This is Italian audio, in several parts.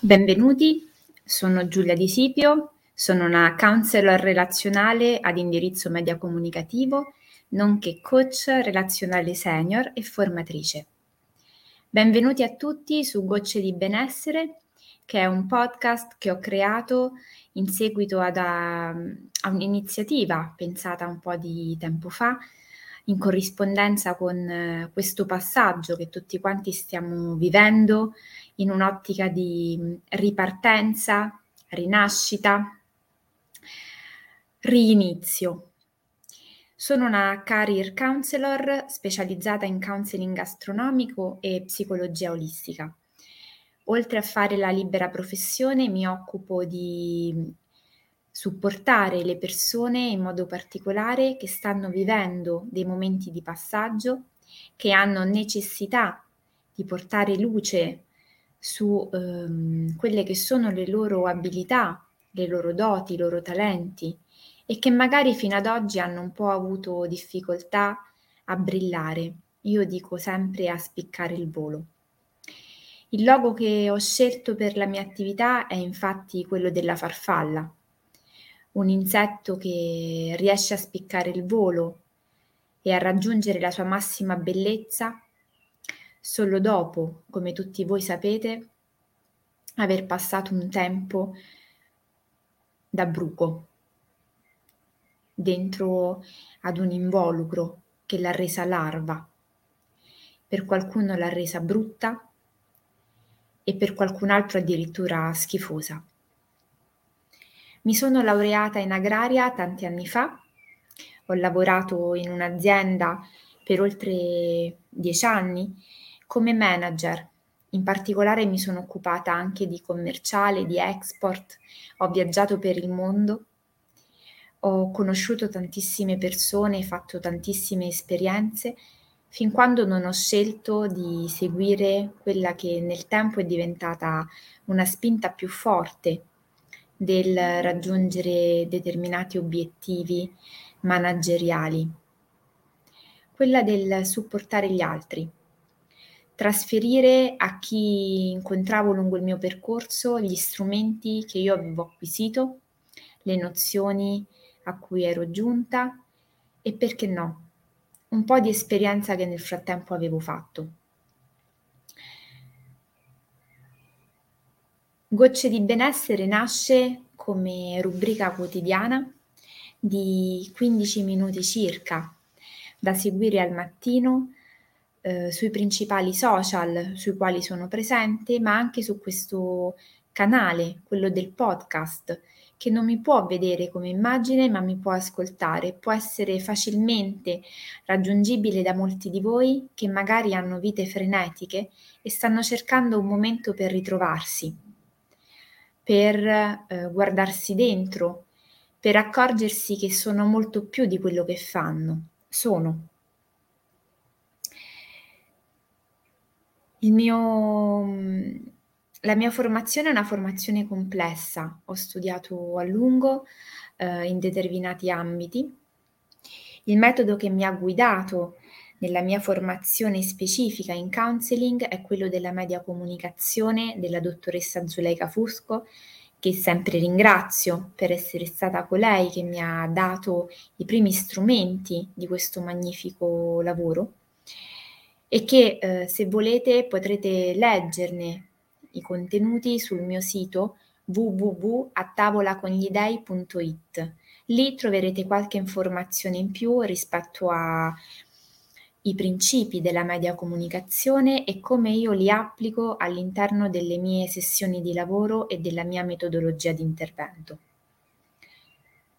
Benvenuti, sono Giulia Di Sipio, sono una counselor relazionale ad indirizzo media comunicativo, nonché coach relazionale senior e formatrice. Benvenuti a tutti su Gocce di Benessere, che è un podcast che ho creato in seguito ad a, a un'iniziativa pensata un po' di tempo fa in corrispondenza con eh, questo passaggio che tutti quanti stiamo vivendo in un'ottica di ripartenza, rinascita, rinizio. Sono una career counselor specializzata in counseling gastronomico e psicologia olistica. Oltre a fare la libera professione mi occupo di supportare le persone in modo particolare che stanno vivendo dei momenti di passaggio, che hanno necessità di portare luce su ehm, quelle che sono le loro abilità, le loro doti, i loro talenti e che magari fino ad oggi hanno un po' avuto difficoltà a brillare. Io dico sempre a spiccare il volo. Il logo che ho scelto per la mia attività è infatti quello della farfalla, un insetto che riesce a spiccare il volo e a raggiungere la sua massima bellezza solo dopo, come tutti voi sapete, aver passato un tempo da bruco dentro ad un involucro che l'ha resa larva. Per qualcuno l'ha resa brutta e per qualcun altro addirittura schifosa. Mi sono laureata in agraria tanti anni fa, ho lavorato in un'azienda per oltre dieci anni come manager. In particolare mi sono occupata anche di commerciale, di export, ho viaggiato per il mondo, ho conosciuto tantissime persone, fatto tantissime esperienze, fin quando non ho scelto di seguire quella che nel tempo è diventata una spinta più forte del raggiungere determinati obiettivi manageriali, quella del supportare gli altri, trasferire a chi incontravo lungo il mio percorso gli strumenti che io avevo acquisito, le nozioni a cui ero giunta e perché no, un po' di esperienza che nel frattempo avevo fatto. Gocce di benessere nasce come rubrica quotidiana di 15 minuti circa da seguire al mattino eh, sui principali social sui quali sono presente, ma anche su questo canale, quello del podcast, che non mi può vedere come immagine, ma mi può ascoltare, può essere facilmente raggiungibile da molti di voi che magari hanno vite frenetiche e stanno cercando un momento per ritrovarsi per eh, guardarsi dentro, per accorgersi che sono molto più di quello che fanno, sono. Mio, la mia formazione è una formazione complessa, ho studiato a lungo eh, in determinati ambiti. Il metodo che mi ha guidato nella mia formazione specifica in counseling è quello della media comunicazione della dottoressa Zuleika Fusco, che sempre ringrazio per essere stata colei che mi ha dato i primi strumenti di questo magnifico lavoro e che eh, se volete potrete leggerne i contenuti sul mio sito www.attavolaconglidei.it. Lì troverete qualche informazione in più rispetto a i principi della media comunicazione e come io li applico all'interno delle mie sessioni di lavoro e della mia metodologia di intervento.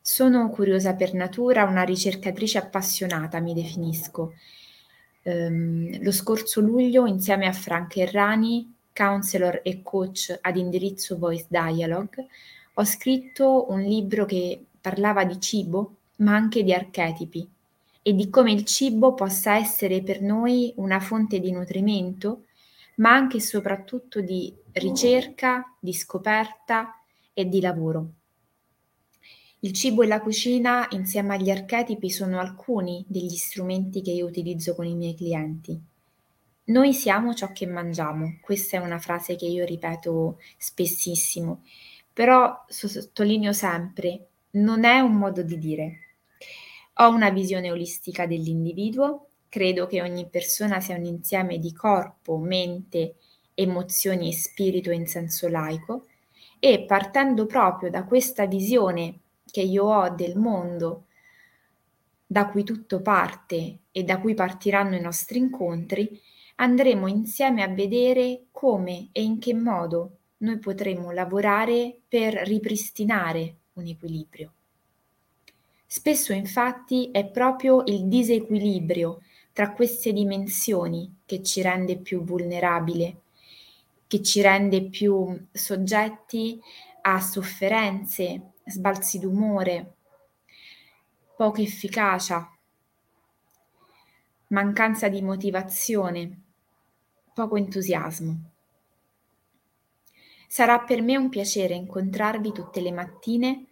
Sono curiosa per natura, una ricercatrice appassionata, mi definisco. Um, lo scorso luglio, insieme a Frank Errani, counselor e coach ad indirizzo Voice Dialogue, ho scritto un libro che parlava di cibo, ma anche di archetipi, e di come il cibo possa essere per noi una fonte di nutrimento, ma anche e soprattutto di ricerca, di scoperta e di lavoro. Il cibo e la cucina, insieme agli archetipi, sono alcuni degli strumenti che io utilizzo con i miei clienti. Noi siamo ciò che mangiamo, questa è una frase che io ripeto spessissimo, però sottolineo sempre, non è un modo di dire. Ho una visione olistica dell'individuo, credo che ogni persona sia un insieme di corpo, mente, emozioni e spirito in senso laico e partendo proprio da questa visione che io ho del mondo, da cui tutto parte e da cui partiranno i nostri incontri, andremo insieme a vedere come e in che modo noi potremo lavorare per ripristinare un equilibrio. Spesso infatti è proprio il disequilibrio tra queste dimensioni che ci rende più vulnerabili, che ci rende più soggetti a sofferenze, sbalzi d'umore, poca efficacia, mancanza di motivazione, poco entusiasmo. Sarà per me un piacere incontrarvi tutte le mattine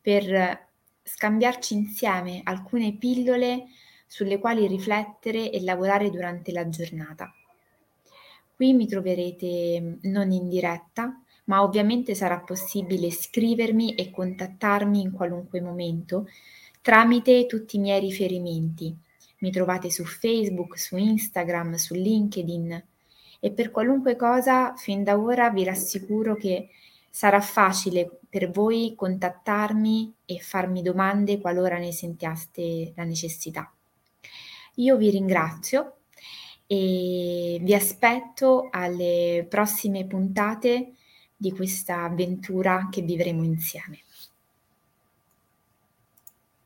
per scambiarci insieme alcune pillole sulle quali riflettere e lavorare durante la giornata. Qui mi troverete non in diretta, ma ovviamente sarà possibile scrivermi e contattarmi in qualunque momento tramite tutti i miei riferimenti. Mi trovate su Facebook, su Instagram, su LinkedIn e per qualunque cosa fin da ora vi rassicuro che sarà facile per voi contattarmi e farmi domande qualora ne sentiate la necessità. Io vi ringrazio e vi aspetto alle prossime puntate di questa avventura che vivremo insieme.